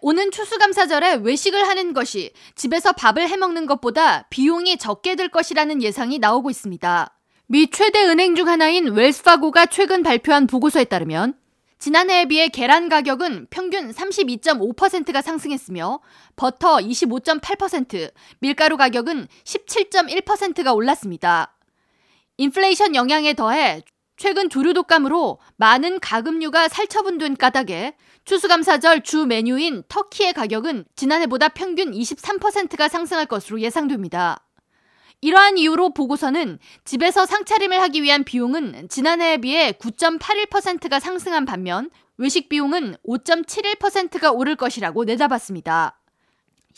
오는 추수감사절에 외식을 하는 것이 집에서 밥을 해먹는 것보다 비용이 적게 들 것이라는 예상이 나오고 있습니다. 미 최대 은행 중 하나인 웰스파고가 최근 발표한 보고서에 따르면 지난해에 비해 계란 가격은 평균 32.5%가 상승했으며 버터 25.8%, 밀가루 가격은 17.1%가 올랐습니다. 인플레이션 영향에 더해 최근 조류 독감으로 많은 가금류가 살처분된 까닭에 추수감사절 주 메뉴인 터키의 가격은 지난해보다 평균 23%가 상승할 것으로 예상됩니다. 이러한 이유로 보고서는 집에서 상차림을 하기 위한 비용은 지난해에 비해 9.81%가 상승한 반면 외식 비용은 5.71%가 오를 것이라고 내다봤습니다.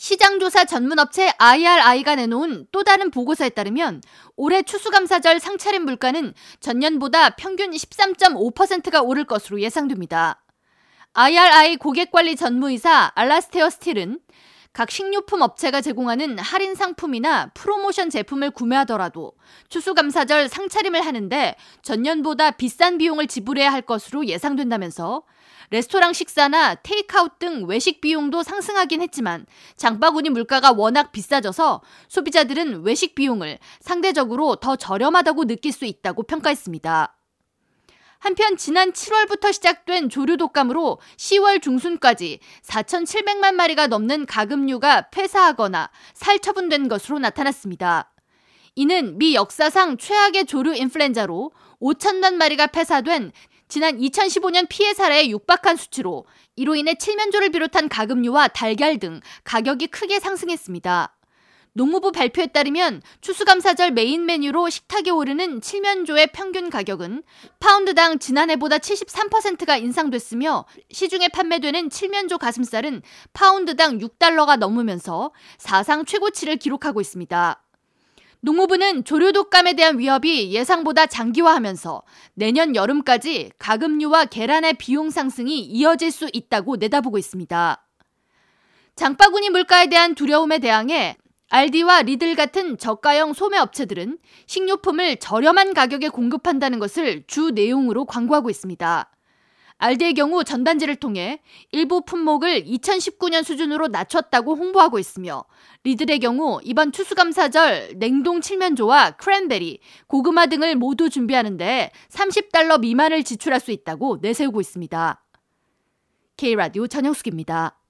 시장조사 전문업체 IRI가 내놓은 또 다른 보고서에 따르면 올해 추수감사절 상차림 물가는 전년보다 평균 13.5%가 오를 것으로 예상됩니다. IRI 고객관리 전무이사 알라스테어 스틸은 각 식료품 업체가 제공하는 할인 상품이나 프로모션 제품을 구매하더라도 추수감사절 상차림을 하는데 전년보다 비싼 비용을 지불해야 할 것으로 예상된다면서 레스토랑 식사나 테이크아웃 등 외식 비용도 상승하긴 했지만 장바구니 물가가 워낙 비싸져서 소비자들은 외식 비용을 상대적으로 더 저렴하다고 느낄 수 있다고 평가했습니다. 한편 지난 7월부터 시작된 조류 독감으로 10월 중순까지 4,700만 마리가 넘는 가금류가 폐사하거나 살처분된 것으로 나타났습니다. 이는 미 역사상 최악의 조류 인플루엔자로 5천만 마리가 폐사된 지난 2015년 피해 사례에 육박한 수치로 이로 인해 칠면조를 비롯한 가금류와 달걀 등 가격이 크게 상승했습니다. 농무부 발표에 따르면 추수감사절 메인 메뉴로 식탁에 오르는 칠면조의 평균 가격은 파운드당 지난해보다 73%가 인상됐으며 시중에 판매되는 칠면조 가슴살은 파운드당 6달러가 넘으면서 사상 최고치를 기록하고 있습니다. 농무부는 조류 독감에 대한 위협이 예상보다 장기화하면서 내년 여름까지 가금류와 계란의 비용 상승이 이어질 수 있다고 내다보고 있습니다. 장바구니 물가에 대한 두려움에 대항해 알디와 리들 같은 저가형 소매 업체들은 식료품을 저렴한 가격에 공급한다는 것을 주 내용으로 광고하고 있습니다. 알디의 경우 전단지를 통해 일부 품목을 2019년 수준으로 낮췄다고 홍보하고 있으며 리들의 경우 이번 추수감사절 냉동 칠면조와 크랜베리, 고구마 등을 모두 준비하는데 30달러 미만을 지출할 수 있다고 내세우고 있습니다. K라디오 전영숙입니다.